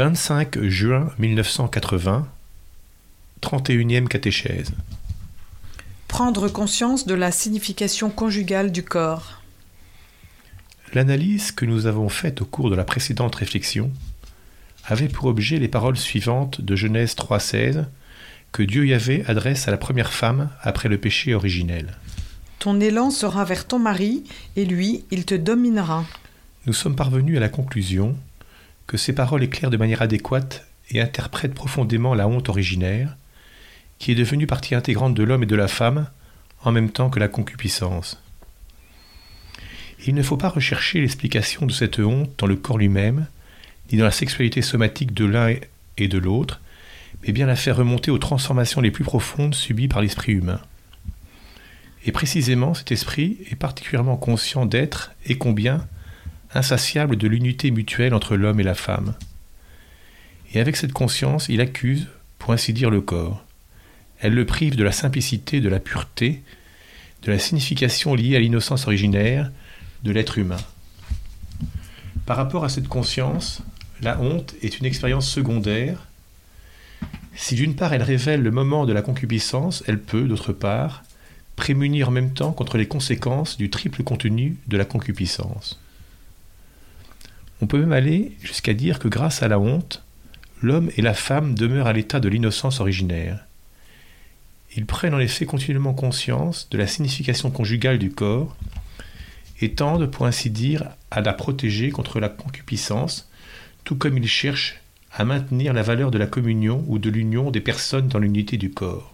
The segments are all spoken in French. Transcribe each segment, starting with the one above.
25 juin 1980, 31e catéchèse. Prendre conscience de la signification conjugale du corps. L'analyse que nous avons faite au cours de la précédente réflexion avait pour objet les paroles suivantes de Genèse 3.16 que Dieu Yahvé adresse à la première femme après le péché originel. Ton élan sera vers ton mari, et lui, il te dominera. Nous sommes parvenus à la conclusion que ces paroles éclairent de manière adéquate et interprètent profondément la honte originaire, qui est devenue partie intégrante de l'homme et de la femme, en même temps que la concupiscence. Il ne faut pas rechercher l'explication de cette honte dans le corps lui-même, ni dans la sexualité somatique de l'un et de l'autre, mais bien la faire remonter aux transformations les plus profondes subies par l'esprit humain. Et précisément, cet esprit est particulièrement conscient d'être, et combien, insatiable de l'unité mutuelle entre l'homme et la femme. Et avec cette conscience, il accuse, pour ainsi dire, le corps. Elle le prive de la simplicité, de la pureté, de la signification liée à l'innocence originaire de l'être humain. Par rapport à cette conscience, la honte est une expérience secondaire. Si d'une part elle révèle le moment de la concupiscence, elle peut, d'autre part, prémunir en même temps contre les conséquences du triple contenu de la concupiscence. On peut même aller jusqu'à dire que grâce à la honte, l'homme et la femme demeurent à l'état de l'innocence originaire. Ils prennent en effet continuellement conscience de la signification conjugale du corps et tendent, pour ainsi dire, à la protéger contre la concupiscence, tout comme ils cherchent à maintenir la valeur de la communion ou de l'union des personnes dans l'unité du corps.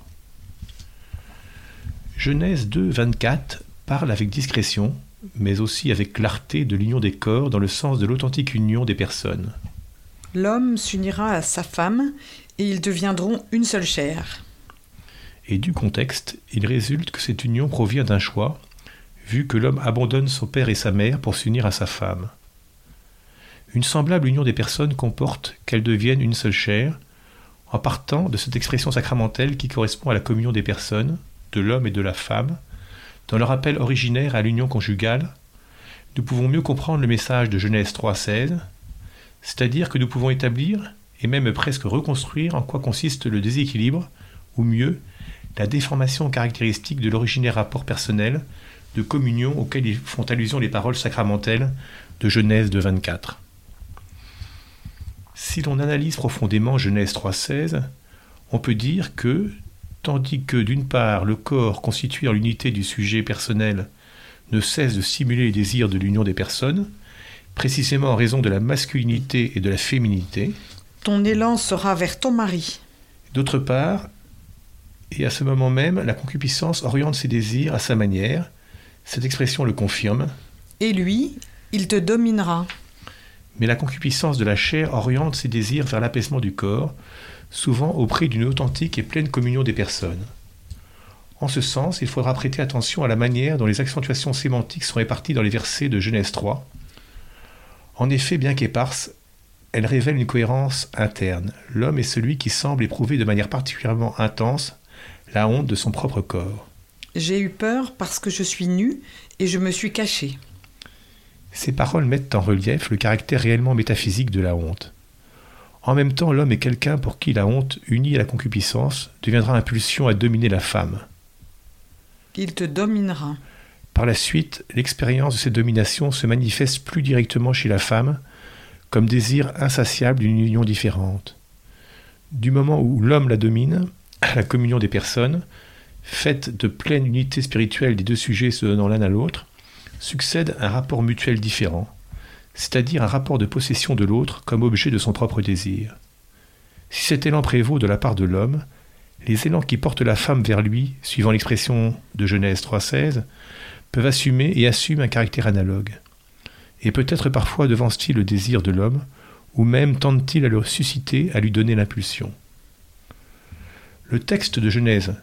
Genèse 2, 24 parle avec discrétion mais aussi avec clarté de l'union des corps dans le sens de l'authentique union des personnes. L'homme s'unira à sa femme et ils deviendront une seule chair. Et du contexte, il résulte que cette union provient d'un choix, vu que l'homme abandonne son père et sa mère pour s'unir à sa femme. Une semblable union des personnes comporte qu'elles deviennent une seule chair, en partant de cette expression sacramentelle qui correspond à la communion des personnes, de l'homme et de la femme, dans leur appel originaire à l'union conjugale, nous pouvons mieux comprendre le message de Genèse 3.16, c'est-à-dire que nous pouvons établir et même presque reconstruire en quoi consiste le déséquilibre, ou mieux, la déformation caractéristique de l'originaire rapport personnel de communion auquel font allusion les paroles sacramentelles de Genèse 2.24. Si l'on analyse profondément Genèse 3.16, on peut dire que, tandis que d'une part le corps constitué en l'unité du sujet personnel ne cesse de simuler les désirs de l'union des personnes, précisément en raison de la masculinité et de la féminité. Ton élan sera vers ton mari. D'autre part, et à ce moment même, la concupiscence oriente ses désirs à sa manière. Cette expression le confirme. Et lui, il te dominera. Mais la concupiscence de la chair oriente ses désirs vers l'apaisement du corps, souvent au prix d'une authentique et pleine communion des personnes. En ce sens, il faudra prêter attention à la manière dont les accentuations sémantiques sont réparties dans les versets de Genèse 3. En effet, bien qu'éparses, elles révèlent une cohérence interne. L'homme est celui qui semble éprouver de manière particulièrement intense la honte de son propre corps. J'ai eu peur parce que je suis nu et je me suis caché. Ces paroles mettent en relief le caractère réellement métaphysique de la honte. En même temps, l'homme est quelqu'un pour qui la honte, unie à la concupiscence, deviendra impulsion à dominer la femme. Il te dominera. Par la suite, l'expérience de cette domination se manifeste plus directement chez la femme, comme désir insatiable d'une union différente. Du moment où l'homme la domine, à la communion des personnes, faite de pleine unité spirituelle des deux sujets se donnant l'un à l'autre, succède un rapport mutuel différent, c'est-à-dire un rapport de possession de l'autre comme objet de son propre désir. Si cet élan prévaut de la part de l'homme, les élans qui portent la femme vers lui, suivant l'expression de Genèse 3.16, peuvent assumer et assument un caractère analogue. Et peut-être parfois devancent-ils le désir de l'homme, ou même tentent-ils à le susciter, à lui donner l'impulsion. Le texte de Genèse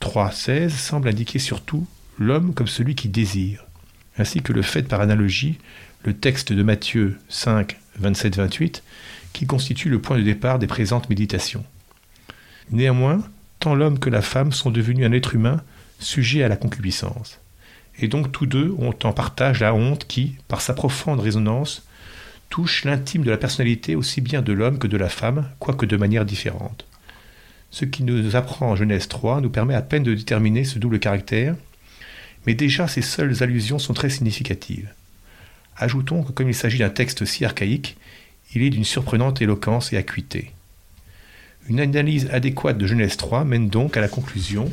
3.16 semble indiquer surtout l'homme comme celui qui désire, ainsi que le fait par analogie le texte de Matthieu 5, 27-28, qui constitue le point de départ des présentes méditations. Néanmoins, tant l'homme que la femme sont devenus un être humain sujet à la concupiscence. Et donc tous deux ont en partage la honte qui, par sa profonde résonance, touche l'intime de la personnalité aussi bien de l'homme que de la femme, quoique de manière différente. Ce qui nous apprend en Genèse 3 nous permet à peine de déterminer ce double caractère, mais déjà ces seules allusions sont très significatives. Ajoutons que comme il s'agit d'un texte si archaïque, il est d'une surprenante éloquence et acuité. Une analyse adéquate de Genèse 3 mène donc à la conclusion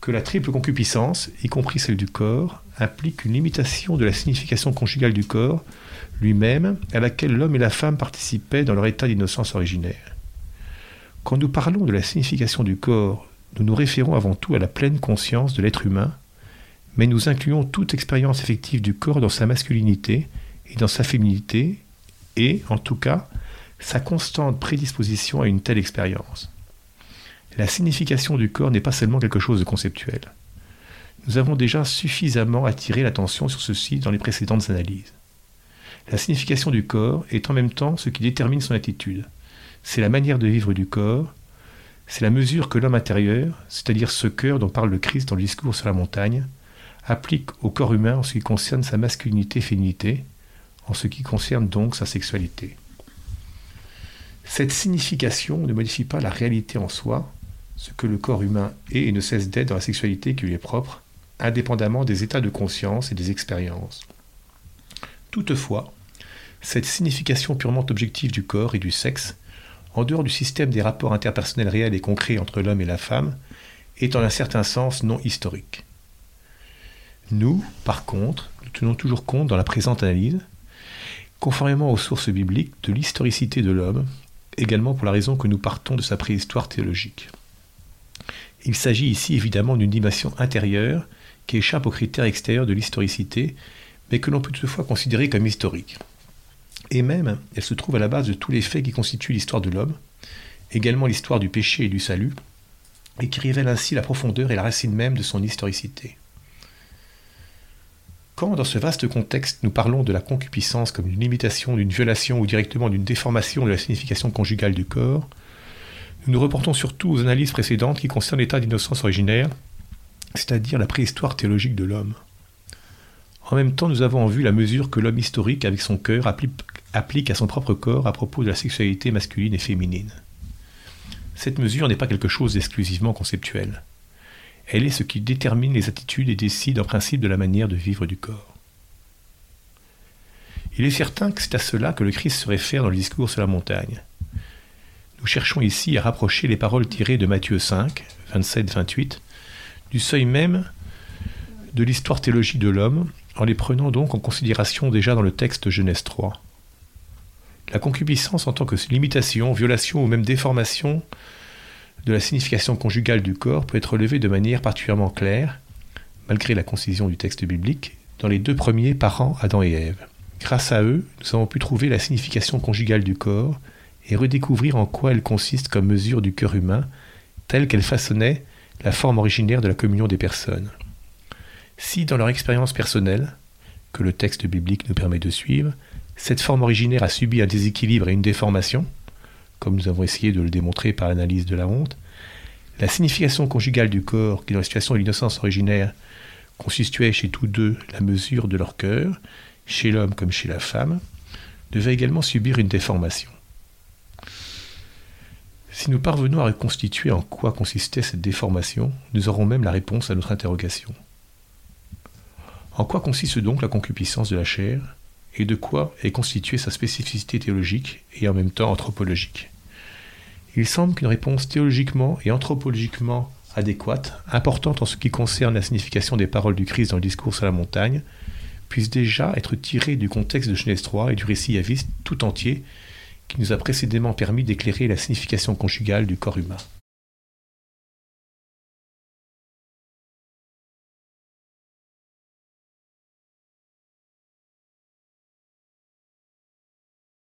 que la triple concupiscence, y compris celle du corps, implique une limitation de la signification conjugale du corps lui-même à laquelle l'homme et la femme participaient dans leur état d'innocence originaire. Quand nous parlons de la signification du corps, nous nous référons avant tout à la pleine conscience de l'être humain, mais nous incluons toute expérience effective du corps dans sa masculinité et dans sa féminité, et, en tout cas, sa constante prédisposition à une telle expérience. La signification du corps n'est pas seulement quelque chose de conceptuel. Nous avons déjà suffisamment attiré l'attention sur ceci dans les précédentes analyses. La signification du corps est en même temps ce qui détermine son attitude. C'est la manière de vivre du corps, c'est la mesure que l'homme intérieur, c'est-à-dire ce cœur dont parle le Christ dans le discours sur la montagne, applique au corps humain en ce qui concerne sa masculinité féminité, en ce qui concerne donc sa sexualité. Cette signification ne modifie pas la réalité en soi, ce que le corps humain est et ne cesse d'être dans la sexualité qui lui est propre, indépendamment des états de conscience et des expériences. Toutefois, cette signification purement objective du corps et du sexe, en dehors du système des rapports interpersonnels réels et concrets entre l'homme et la femme, est en un certain sens non historique. Nous, par contre, nous tenons toujours compte dans la présente analyse, conformément aux sources bibliques, de l'historicité de l'homme, également pour la raison que nous partons de sa préhistoire théologique. Il s'agit ici évidemment d'une dimension intérieure qui échappe aux critères extérieurs de l'historicité mais que l'on peut toutefois considérer comme historique. Et même, elle se trouve à la base de tous les faits qui constituent l'histoire de l'homme, également l'histoire du péché et du salut, et qui révèle ainsi la profondeur et la racine même de son historicité. Quand, dans ce vaste contexte, nous parlons de la concupiscence comme une limitation, d'une violation ou directement d'une déformation de la signification conjugale du corps, nous nous reportons surtout aux analyses précédentes qui concernent l'état d'innocence originaire, c'est-à-dire la préhistoire théologique de l'homme. En même temps, nous avons en vue la mesure que l'homme historique, avec son cœur, applique à son propre corps à propos de la sexualité masculine et féminine. Cette mesure n'est pas quelque chose d'exclusivement conceptuel. Elle est ce qui détermine les attitudes et décide en principe de la manière de vivre du corps. Il est certain que c'est à cela que le Christ se réfère dans le discours sur la montagne. Nous cherchons ici à rapprocher les paroles tirées de Matthieu 5, 27-28, du seuil même de l'histoire théologique de l'homme en les prenant donc en considération déjà dans le texte Genèse 3. La concupiscence en tant que limitation, violation ou même déformation de la signification conjugale du corps peut être relevée de manière particulièrement claire, malgré la concision du texte biblique, dans les deux premiers parents Adam et Ève. Grâce à eux, nous avons pu trouver la signification conjugale du corps et redécouvrir en quoi elle consiste comme mesure du cœur humain, telle qu'elle façonnait la forme originaire de la communion des personnes. Si dans leur expérience personnelle, que le texte biblique nous permet de suivre, cette forme originaire a subi un déséquilibre et une déformation, comme nous avons essayé de le démontrer par l'analyse de la honte, la signification conjugale du corps, qui dans la situation de l'innocence originaire constituait chez tous deux la mesure de leur cœur, chez l'homme comme chez la femme, devait également subir une déformation. Si nous parvenons à reconstituer en quoi consistait cette déformation, nous aurons même la réponse à notre interrogation. En quoi consiste donc la concupiscence de la chair et de quoi est constituée sa spécificité théologique et en même temps anthropologique? Il semble qu'une réponse théologiquement et anthropologiquement adéquate, importante en ce qui concerne la signification des paroles du Christ dans le discours sur la montagne, puisse déjà être tirée du contexte de Genèse 3 et du récit yaviste tout entier qui nous a précédemment permis d'éclairer la signification conjugale du corps humain.